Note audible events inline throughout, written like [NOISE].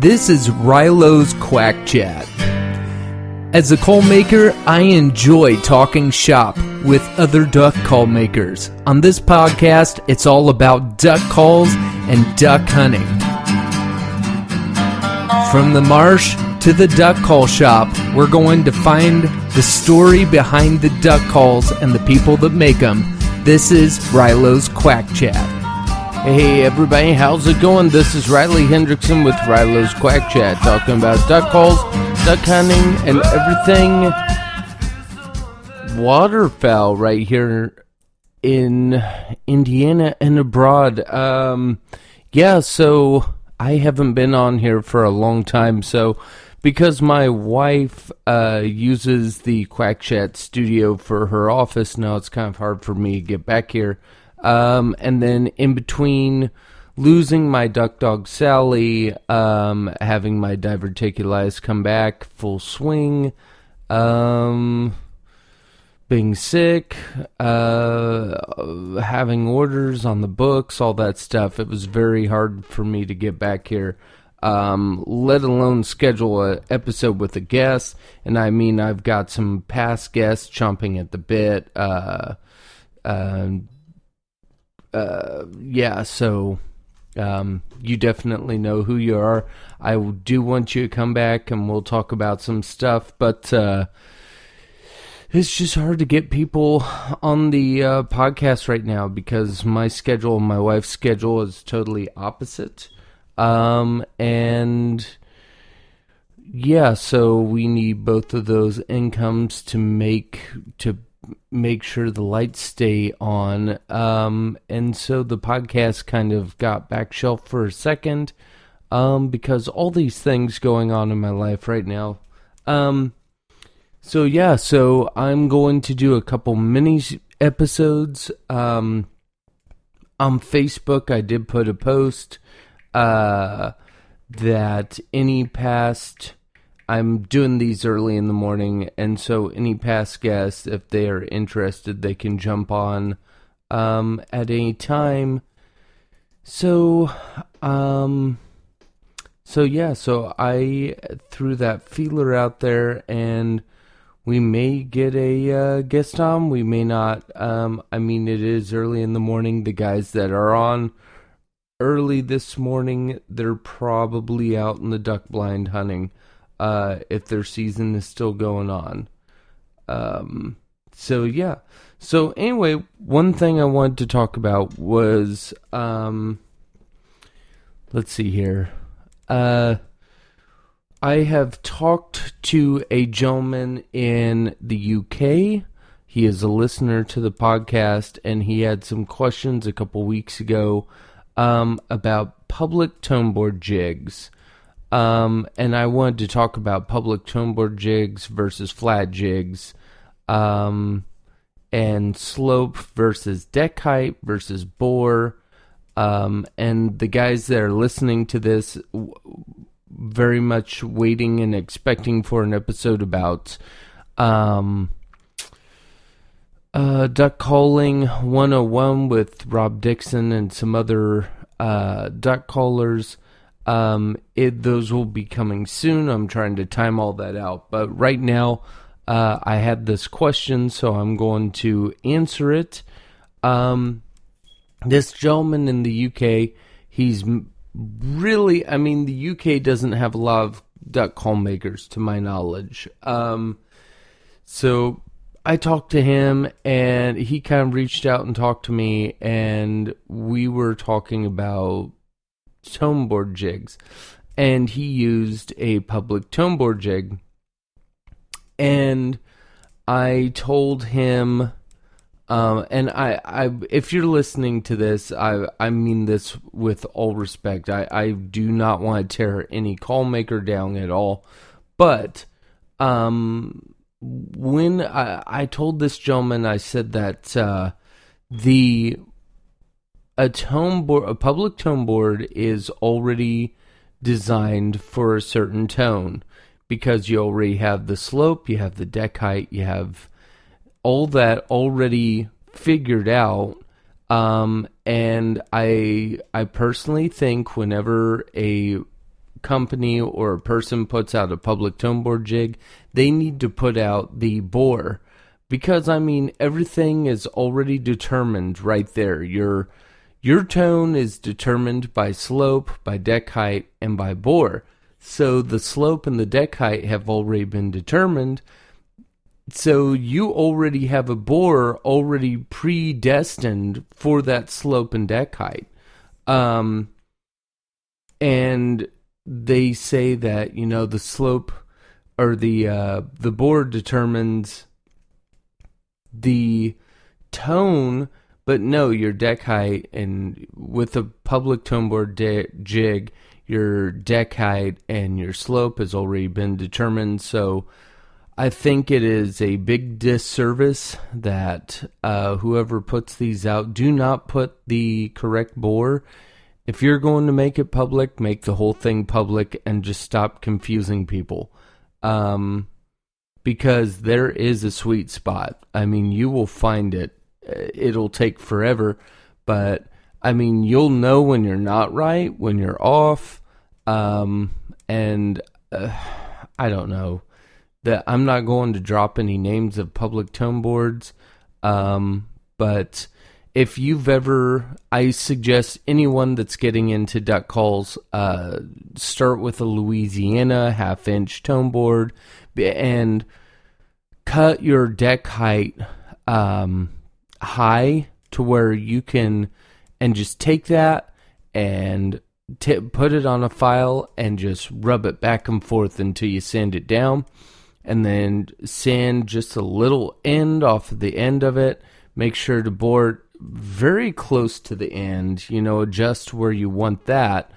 This is Rilo's Quack Chat. As a call maker, I enjoy talking shop with other duck call makers. On this podcast, it's all about duck calls and duck hunting. From the marsh to the duck call shop, we're going to find the story behind the duck calls and the people that make them. This is Rilo's Quack Chat. Hey everybody, how's it going? This is Riley Hendrickson with Rilo's Quack Chat, talking about duck calls, duck hunting, and everything waterfowl right here in Indiana and abroad. Um, yeah, so I haven't been on here for a long time, so because my wife uh, uses the Quack Chat studio for her office now, it's kind of hard for me to get back here. Um, and then in between losing my duck dog Sally, um, having my diverticulitis come back full swing, um, being sick, uh, having orders on the books, all that stuff. It was very hard for me to get back here. Um, let alone schedule an episode with a guest. And I mean, I've got some past guests chomping at the bit. Uh, uh, uh, yeah, so um, you definitely know who you are. I do want you to come back and we'll talk about some stuff, but uh, it's just hard to get people on the uh, podcast right now because my schedule and my wife's schedule is totally opposite. Um, and yeah, so we need both of those incomes to make to make sure the lights stay on. Um, and so the podcast kind of got back shelf for a second um, because all these things going on in my life right now. Um, so yeah, so I'm going to do a couple mini episodes. Um, on Facebook, I did put a post uh, that any past I'm doing these early in the morning, and so any past guests, if they are interested, they can jump on um, at any time. So, um, so yeah, so I threw that feeler out there, and we may get a uh, guest on. We may not. Um, I mean, it is early in the morning. The guys that are on early this morning, they're probably out in the duck blind hunting uh, if their season is still going on. Um, so yeah. So anyway, one thing I wanted to talk about was um, let's see here. Uh, I have talked to a gentleman in the UK. He is a listener to the podcast, and he had some questions a couple weeks ago um, about public tone board jigs. Um, and I wanted to talk about public board jigs versus flat jigs, um, and slope versus deck height versus bore. Um, and the guys that are listening to this, w- very much waiting and expecting for an episode about um, uh, duck calling 101 with Rob Dixon and some other uh, duck callers. Um, it, those will be coming soon. I'm trying to time all that out. But right now, uh, I had this question, so I'm going to answer it. Um, this gentleman in the UK, he's really, I mean, the UK doesn't have a lot of duck call makers, to my knowledge. Um, so I talked to him, and he kind of reached out and talked to me, and we were talking about tone board jigs. And he used a public tone board jig. And I told him, um, and I, I, if you're listening to this, I, I mean this with all respect. I, I do not want to tear any call maker down at all. But, um, when I, I told this gentleman, I said that, uh, the a tone board, a public tone board is already designed for a certain tone because you already have the slope, you have the deck height, you have all that already figured out. Um, and I I personally think whenever a company or a person puts out a public tone board jig, they need to put out the bore because I mean everything is already determined right there. Your your tone is determined by slope, by deck height, and by bore. So the slope and the deck height have already been determined. So you already have a bore already predestined for that slope and deck height. Um, and they say that you know the slope or the uh, the bore determines the tone, but no, your deck height and with a public tone board de- jig, your deck height and your slope has already been determined. So I think it is a big disservice that uh, whoever puts these out do not put the correct bore. If you're going to make it public, make the whole thing public and just stop confusing people. Um, because there is a sweet spot. I mean, you will find it. It'll take forever, but I mean, you'll know when you're not right, when you're off. Um, and uh, I don't know that I'm not going to drop any names of public tone boards. Um, but if you've ever, I suggest anyone that's getting into duck calls, uh, start with a Louisiana half inch tone board and cut your deck height um, high to where you can, and just take that and t- put it on a file and just rub it back and forth until you sand it down. And then sand just a little end off of the end of it. Make sure to bore very close to the end, you know, adjust where you want that.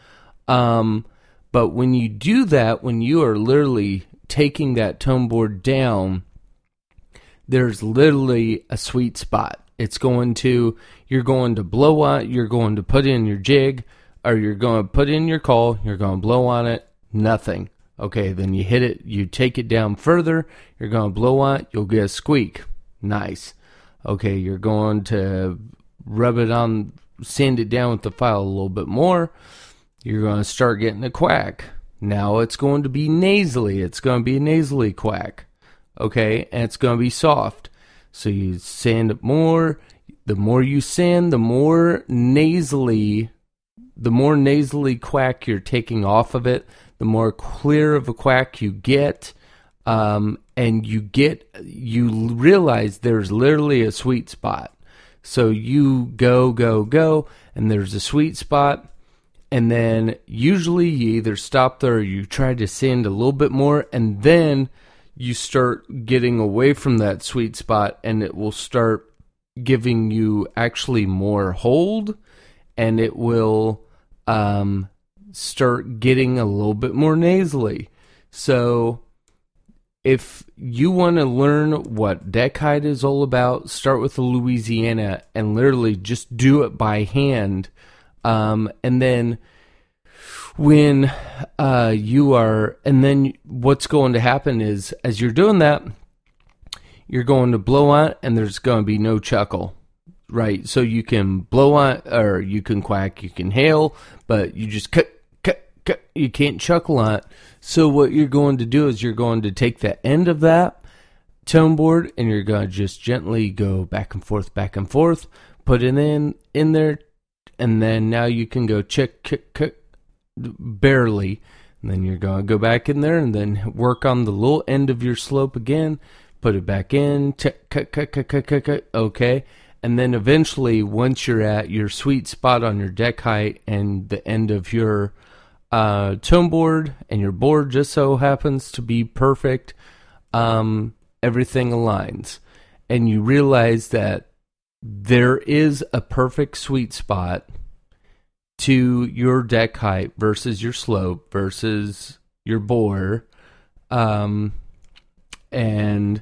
Um, but when you do that, when you are literally taking that tone board down, there's literally a sweet spot. It's going to, you're going to blow on, you're going to put in your jig, or you're going to put in your call, you're going to blow on it, nothing. Okay, then you hit it, you take it down further, you're going to blow on it, you'll get a squeak. Nice. Okay, you're going to rub it on, sand it down with the file a little bit more, you're going to start getting a quack. Now it's going to be nasally, it's going to be a nasally quack okay, and it's going to be soft. So you sand it more. The more you sand, the more nasally, the more nasally quack you're taking off of it, the more clear of a quack you get. Um, and you get, you realize there's literally a sweet spot. So you go, go, go, and there's a sweet spot. And then usually you either stop there or you try to sand a little bit more, and then you start getting away from that sweet spot and it will start giving you actually more hold and it will um, start getting a little bit more nasally. So if you want to learn what deck height is all about, start with the Louisiana and literally just do it by hand. Um, and then when uh, you are, and then what's going to happen is as you're doing that, you're going to blow on, and there's going to be no chuckle, right? So you can blow on, or you can quack, you can hail, but you just cut, cut, cut. You can't chuckle on it. So what you're going to do is you're going to take the end of that tone board, and you're going to just gently go back and forth, back and forth, put it in in there, and then now you can go check, kick, kick barely. And then you're going to go back in there and then work on the little end of your slope again. Put it back in. Check, cut, cut, cut, cut, cut, cut. Okay. And then eventually, once you're at your sweet spot on your deck height and the end of your uh, tone board, and your board just so happens to be perfect, um, everything aligns. And you realize that there is a perfect sweet spot to your deck height versus your slope versus your bore. Um, and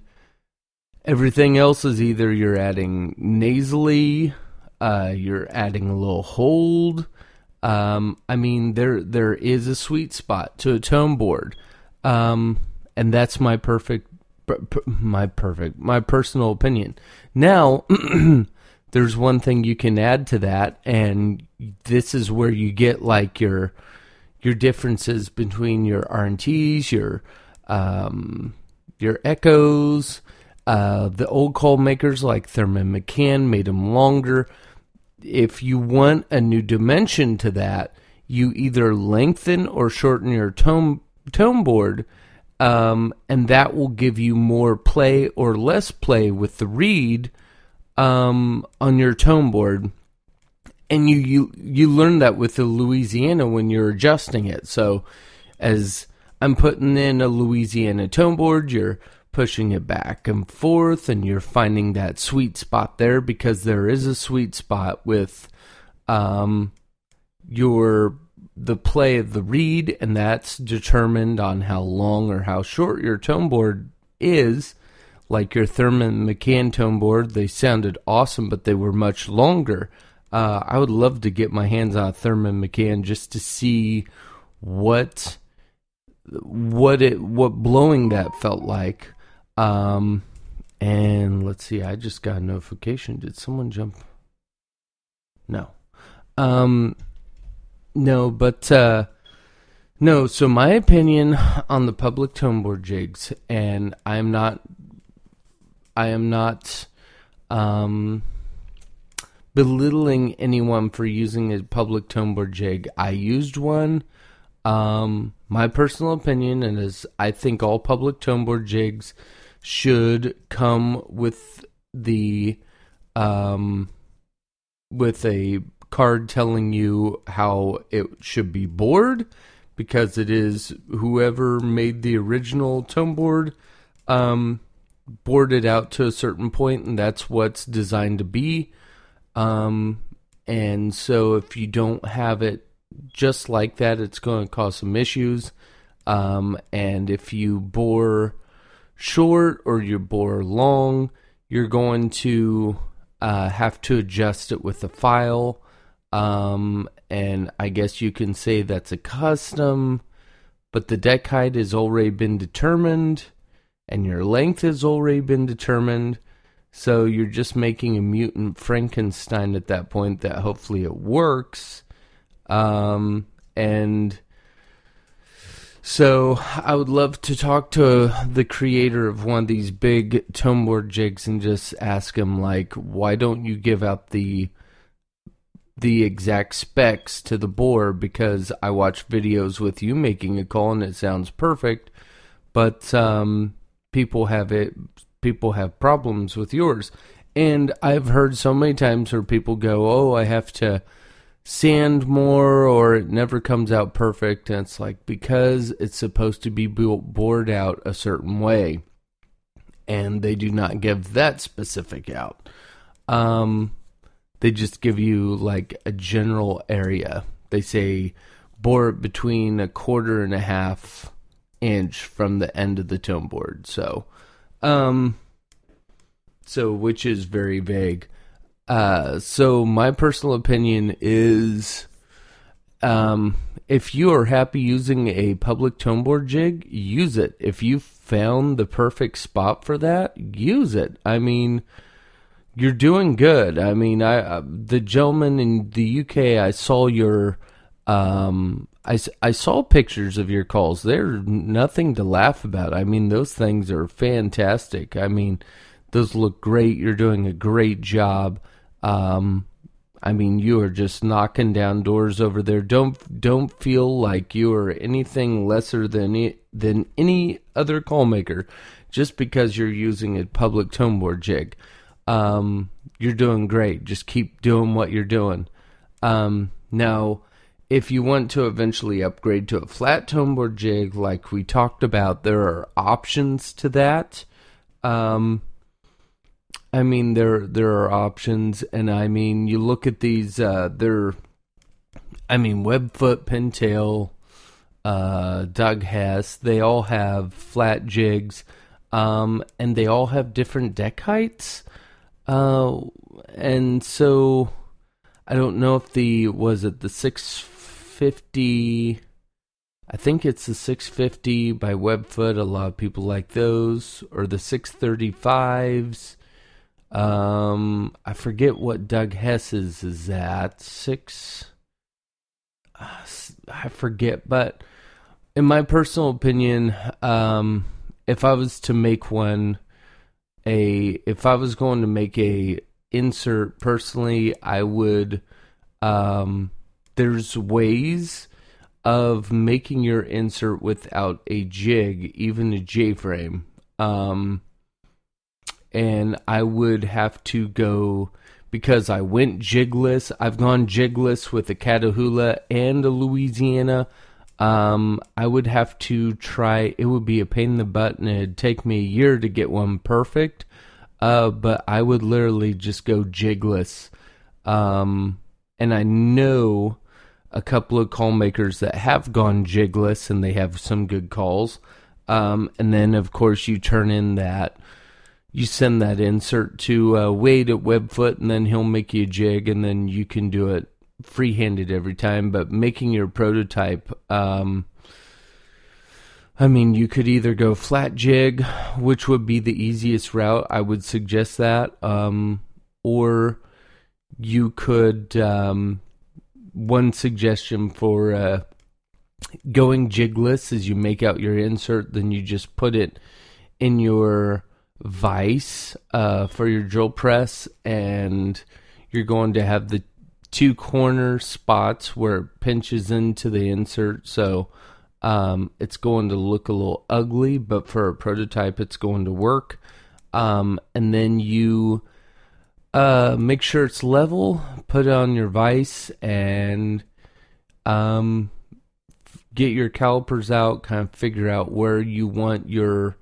everything else is either you're adding nasally, uh, you're adding a little hold. Um, I mean, there there is a sweet spot to a tone board, um, and that's my perfect, my perfect, my personal opinion. Now, [CLEARS THROAT] there's one thing you can add to that, and this is where you get like your your differences between your RNTs, your um, your echoes. Uh, the old coil makers like Thurman McCann made them longer. If you want a new dimension to that, you either lengthen or shorten your tone tone board, um, and that will give you more play or less play with the reed um, on your tone board. And you, you you learn that with the Louisiana when you're adjusting it. So, as I'm putting in a Louisiana tone board, you're pushing it back and forth, and you're finding that sweet spot there because there is a sweet spot with um, your the play of the reed, and that's determined on how long or how short your tone board is. Like your Thurman McCann tone board, they sounded awesome, but they were much longer. Uh, I would love to get my hands on a Thurman McCann just to see what what it what blowing that felt like. Um, and let's see, I just got a notification. Did someone jump? No. Um, no, but uh, no. So my opinion on the public tone board jigs, and I'm not, I am not, um, belittling anyone for using a public tone board jig. I used one. Um, my personal opinion, and as I think all public tone board jigs should come with the um, with a card telling you how it should be bored because it is whoever made the original tone board um, boarded out to a certain point, and that's what's designed to be. Um, and so if you don't have it just like that, it's going to cause some issues. Um, and if you bore short or you bore long, you're going to uh, have to adjust it with the file. Um, and I guess you can say that's a custom, but the deck height has already been determined, and your length has already been determined. So you're just making a mutant Frankenstein at that point that hopefully it works. Um, and so I would love to talk to the creator of one of these big tone board jigs and just ask him like, why don't you give out the the exact specs to the board? Because I watch videos with you making a call and it sounds perfect, but um, people have it. People have problems with yours, and I've heard so many times where people go, "Oh, I have to." sand more or it never comes out perfect and it's like because it's supposed to be bored out a certain way and they do not give that specific out um they just give you like a general area they say bore between a quarter and a half inch from the end of the tone board so um so which is very vague uh, so my personal opinion is, um, if you are happy using a public tone board jig, use it. If you found the perfect spot for that, use it. I mean, you're doing good. I mean, I uh, the gentleman in the UK, I saw your, um, I, I saw pictures of your calls. They're nothing to laugh about. I mean, those things are fantastic. I mean, those look great. You're doing a great job. Um, I mean, you are just knocking down doors over there. Don't don't feel like you are anything lesser than than any other call maker, just because you're using a public tone board jig. Um, you're doing great. Just keep doing what you're doing. Um, now, if you want to eventually upgrade to a flat tone board jig, like we talked about, there are options to that. Um, I mean, there there are options, and I mean, you look at these. Uh, they're, I mean, Webfoot, Pintail, uh, Doug Hess. They all have flat jigs, um, and they all have different deck heights. Uh, and so, I don't know if the was it the six fifty. I think it's the 650 by Webfoot. A lot of people like those, or the 635s. Um, I forget what Doug Hess's is at. Six. Uh, I forget, but in my personal opinion, um, if I was to make one, a if I was going to make a insert personally, I would. Um, there's ways of making your insert without a jig, even a J frame. Um, and I would have to go because I went jigless. I've gone jigless with a Catahoula and a Louisiana. Um, I would have to try. It would be a pain in the butt, and it'd take me a year to get one perfect. Uh, but I would literally just go jigless. Um, and I know a couple of call makers that have gone jigless, and they have some good calls. Um, and then, of course, you turn in that you send that insert to uh, Wade at Webfoot, and then he'll make you a jig, and then you can do it free-handed every time. But making your prototype, um, I mean, you could either go flat jig, which would be the easiest route. I would suggest that, um, or you could. Um, one suggestion for uh, going jigless is you make out your insert, then you just put it in your vise uh, for your drill press, and you're going to have the two corner spots where it pinches into the insert. So um, it's going to look a little ugly, but for a prototype, it's going to work. Um, and then you uh, make sure it's level, put it on your vise, and um, get your calipers out, kind of figure out where you want your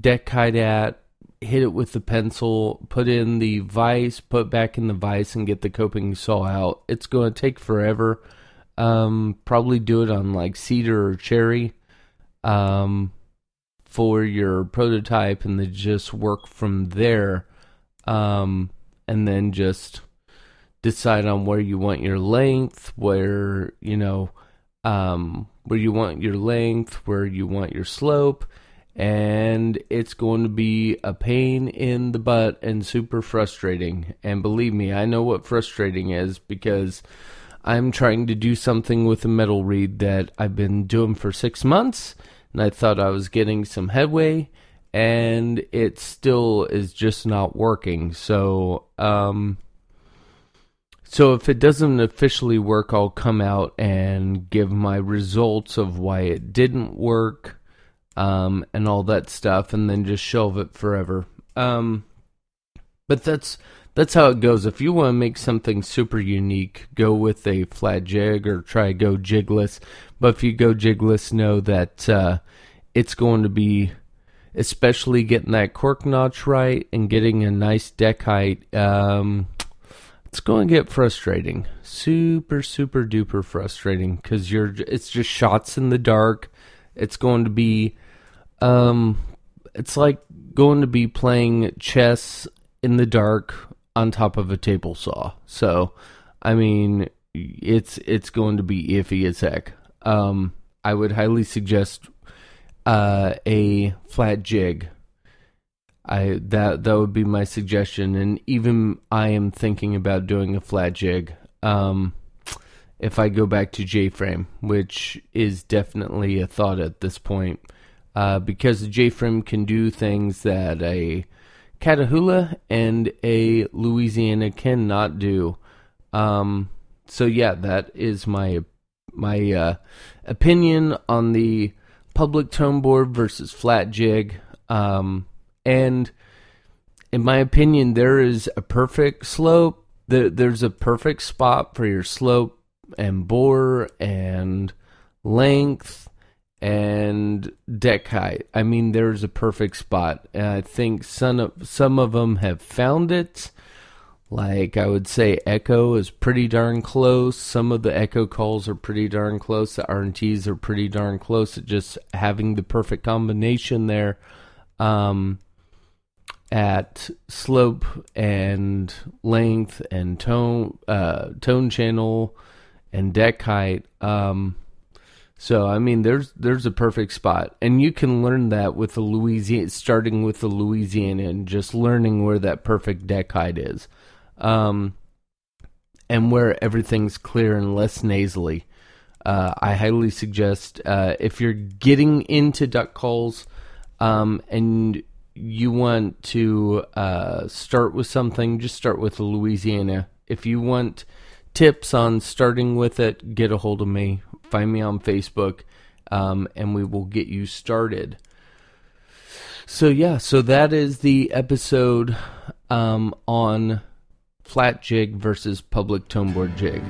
deck height at, hit it with the pencil, put in the vise, put back in the vise, and get the coping saw out. It's going to take forever. Um, probably do it on like cedar or cherry um, for your prototype, and then just work from there. Um, and then just decide on where you want your length, where you know um, where you want your length, where you want your slope, and it's going to be a pain in the butt and super frustrating. And believe me, I know what frustrating is because I'm trying to do something with a metal reed that I've been doing for six months, and I thought I was getting some headway, and it still is just not working. So, um, so if it doesn't officially work, I'll come out and give my results of why it didn't work, um, and all that stuff, and then just shelve it forever. Um, but that's that's how it goes. If you want to make something super unique, go with a flat jig or try go jigless. But if you go jigless, know that uh, it's going to be, especially getting that cork notch right and getting a nice deck height. Um, it's going to get frustrating, super super duper frustrating because you're it's just shots in the dark. It's going to be, um, it's like going to be playing chess in the dark on top of a table saw. So, I mean, it's it's going to be iffy as heck. Um, I would highly suggest uh, a flat jig. I that that would be my suggestion, and even I am thinking about doing a flat jig. Um, if I go back to J frame, which is definitely a thought at this point, uh, because the J frame can do things that a Catahoula and a Louisiana cannot do. Um, so yeah, that is my my uh, opinion on the public tone board versus flat jig. Um, and in my opinion, there is a perfect slope. There, there's a perfect spot for your slope and bore and length and deck height. I mean, there's a perfect spot, and I think some of some of them have found it. Like I would say, Echo is pretty darn close. Some of the Echo calls are pretty darn close. The RNTs are pretty darn close at just having the perfect combination there. Um, at slope and length and tone, uh, tone channel and deck height. Um, so I mean, there's there's a perfect spot, and you can learn that with the Louisiana, starting with the Louisiana, and just learning where that perfect deck height is, um, and where everything's clear and less nasally. uh, I highly suggest uh, if you're getting into duck calls um, and you want to uh, start with something, just start with Louisiana. If you want tips on starting with it, get a hold of me. Find me on Facebook, um, and we will get you started. So yeah, so that is the episode um, on flat jig versus public tone board jig.